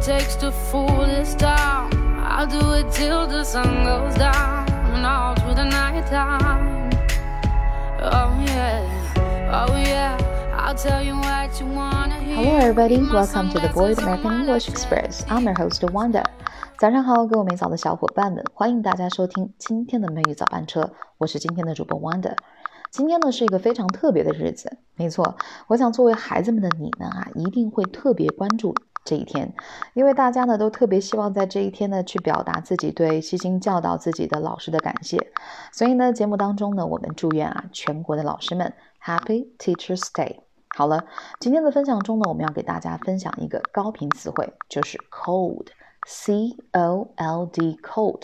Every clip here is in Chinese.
it takes to fool this town. I'll do it till the sun goes down and all through the night time. Oh yeah, oh yeah. I'll tell you what you wanna hear. Hello, everybody. Welcome to the Boyd American English Express. I'm your host Wanda. 早上好，各位美早的小伙伴们，欢迎大家收听今天的美语早班车。我是今天的主播 Wanda。今天呢是一个非常特别的日子，没错，我想作为孩子们的你们啊，一定会特别关注这一天，因为大家呢都特别希望在这一天呢去表达自己对悉心教导自己的老师的感谢。所以呢，节目当中呢，我们祝愿啊全国的老师们 Happy Teachers Day。好了，今天的分享中呢，我们要给大家分享一个高频词汇，就是 cold。C O L D cold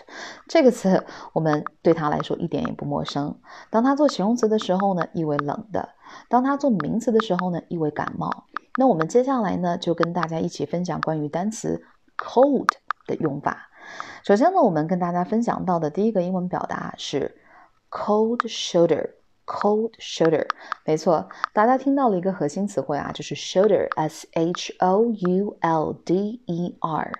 这个词，我们对它来说一点也不陌生。当它做形容词的时候呢，意为冷的；当它做名词的时候呢，意为感冒。那我们接下来呢，就跟大家一起分享关于单词 cold 的用法。首先呢，我们跟大家分享到的第一个英文表达是 cold shoulder。Cold shoulder，没错，大家听到了一个核心词汇啊，就是 shoulder，s h o u l d e r。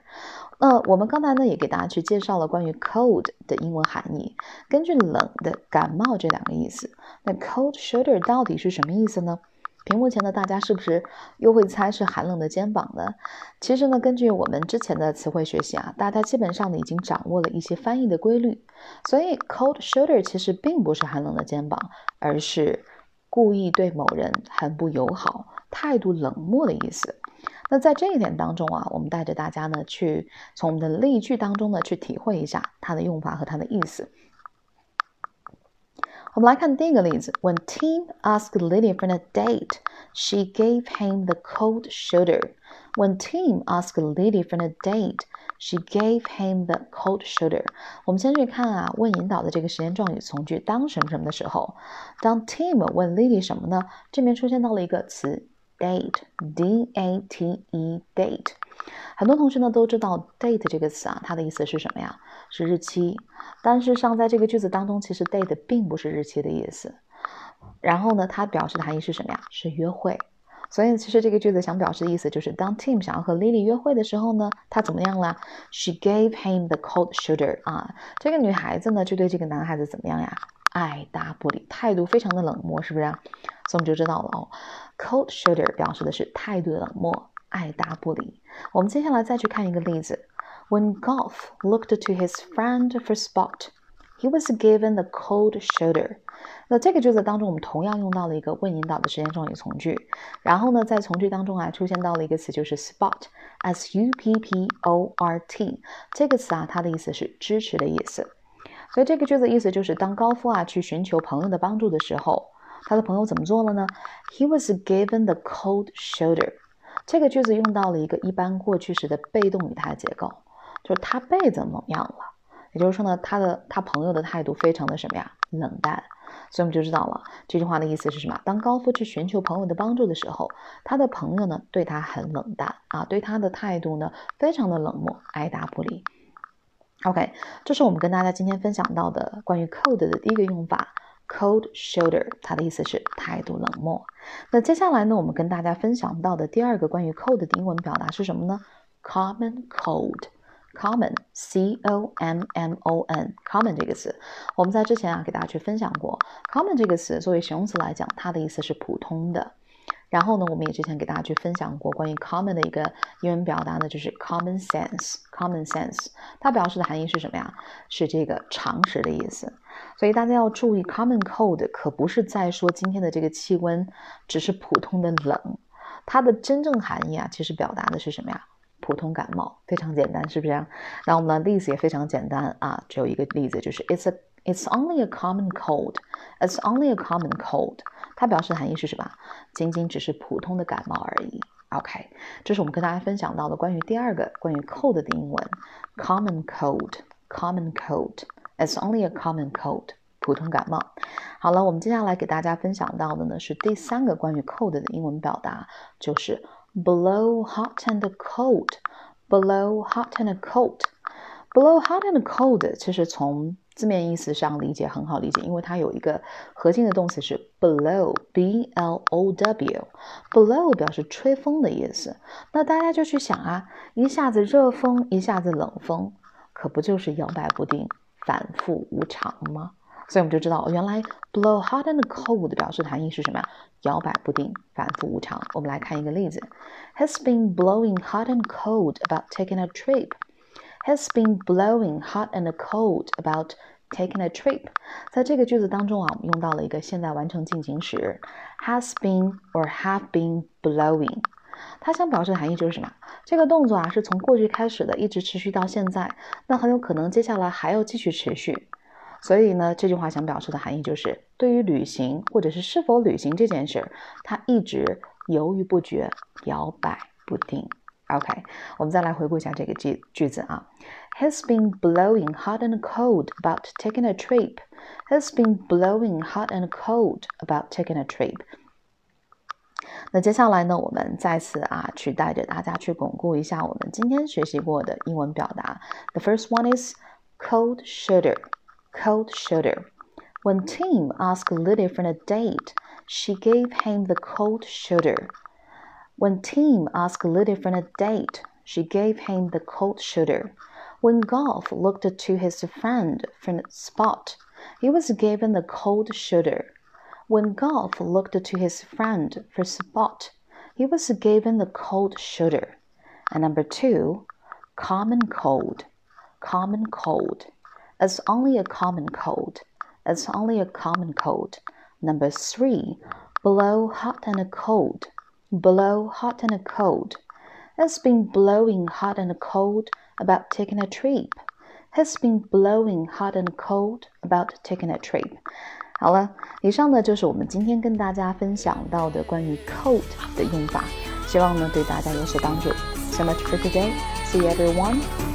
那我们刚才呢也给大家去介绍了关于 cold 的英文含义，根据冷的、感冒这两个意思，那 cold shoulder 到底是什么意思呢？屏幕前的大家是不是又会猜是寒冷的肩膀呢？其实呢，根据我们之前的词汇学习啊，大家基本上呢已经掌握了一些翻译的规律。所以，cold shoulder 其实并不是寒冷的肩膀，而是故意对某人很不友好、态度冷漠的意思。那在这一点当中啊，我们带着大家呢去从我们的例句当中呢去体会一下它的用法和它的意思。我们来看第一个例子：When Tim asked Lily for a date, she gave him the cold shoulder. When Tim asked Lily for a date, she gave him the cold shoulder. 我们先去看啊，问引导的这个时间状语从句当什么什么的时候，当 Tim 问 Lily 什么呢？这边出现到了一个词 date，d a t e，date。很多同学呢都知道 date 这个词啊，它的意思是什么呀？ 是日期。但是上在这个句子当中，其实 date 并不是日期的意思。然后呢，它表示的含义是什么呀？是约会。所以其实这个句子想表示的意思就是，当 Tim 想要和 Lily 约会的时候呢，他怎么样了？She gave him the cold shoulder 啊，这个女孩子呢就对这个男孩子怎么样呀？爱答不理，态度非常的冷漠，是不是？啊所以我们就知道了哦，cold shoulder 表示的是态度冷漠。爱答不理。我们接下来再去看一个例子。When Golf looked to his friend for spot, he was given the cold shoulder。那这个句子当中，我们同样用到了一个问引导的时间状语从句。然后呢，在从句当中啊，出现到了一个词，就是 spot，s u p p o r t。这个词啊，它的意思是支持的意思。所以这个句子意思就是，当高夫啊去寻求朋友的帮助的时候，他的朋友怎么做了呢？He was given the cold shoulder。这个句子用到了一个一般过去时的被动语态结构，就是他被怎么样了？也就是说呢，他的他朋友的态度非常的什么呀？冷淡。所以我们就知道了这句话的意思是什么？当高夫去寻求朋友的帮助的时候，他的朋友呢对他很冷淡啊，对他的态度呢非常的冷漠，爱答不理。OK，这是我们跟大家今天分享到的关于 cold 的第一个用法。Cold shoulder，它的意思是态度冷漠。那接下来呢，我们跟大家分享到的第二个关于 cold 的英文表达是什么呢？Common cold common，c o m m o n，common 这个词，我们在之前啊给大家去分享过。Common 这个词作为形容词来讲，它的意思是普通的。然后呢，我们也之前给大家去分享过关于 common 的一个英文表达呢，就是 common sense。common sense 它表示的含义是什么呀？是这个常识的意思。所以大家要注意，common cold 可不是在说今天的这个气温只是普通的冷，它的真正含义啊，其实表达的是什么呀？普通感冒，非常简单，是不是？然后我们的例子也非常简单啊，只有一个例子，就是 it's a it's only a common cold，it's only a common cold，它表示的含义是什么？仅仅只是普通的感冒而已。OK，这是我们跟大家分享到的关于第二个关于 cold 的英文，common cold，common cold。It's only a common cold，普通感冒。好了，我们接下来给大家分享到的呢是第三个关于 cold 的英文表达，就是 blow hot and cold。blow hot and cold。Blow hot and cold，其实从字面意思上理解很好理解，因为它有一个核心的动词是 blow，b l o w，blow 表示吹风的意思。那大家就去想啊，一下子热风，一下子冷风，可不就是摇摆不定、反复无常吗？所以我们就知道，原来 blow hot and cold 表示含义是什么呀？摇摆不定、反复无常。我们来看一个例子：Has been blowing hot and cold about taking a trip. Has been blowing hot and cold about taking a trip. 在这个句子当中啊，我们用到了一个现在完成进行时，has been or have been blowing。它想表示的含义就是什么？这个动作啊是从过去开始的，一直持续到现在，那很有可能接下来还要继续持续。 所以呢，这句话想表示的含义就是，对于旅行或者是是否旅行这件事儿，他一直犹豫不决，摇摆不定。OK，我们再来回顾一下这个句句子啊。He's been blowing hot and cold about taking a trip. He's been blowing hot and cold about taking a trip. 那接下来呢，我们再次啊，去带着大家去巩固一下我们今天学习过的英文表达。The first one is cold shoulder. Cold shoulder. When Tim asked Lily for a date, she gave him the cold shoulder. When Tim asked Lily for a date, she gave him the cold shoulder. When Golf looked to his friend for a spot, he was given the cold shoulder. When Golf looked to his friend for spot, he was given the cold shoulder. And number two, common cold. Common cold. It's only a common cold. It's only a common cold. Number three, blow hot and cold. Blow hot and cold. It's been blowing hot and cold about taking a trip. Has been blowing hot and cold about taking a trip. 好了，以上呢就是我们今天跟大家分享到的关于 cold 的用法，希望呢对大家有所帮助。So much for today. See you everyone.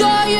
saw you.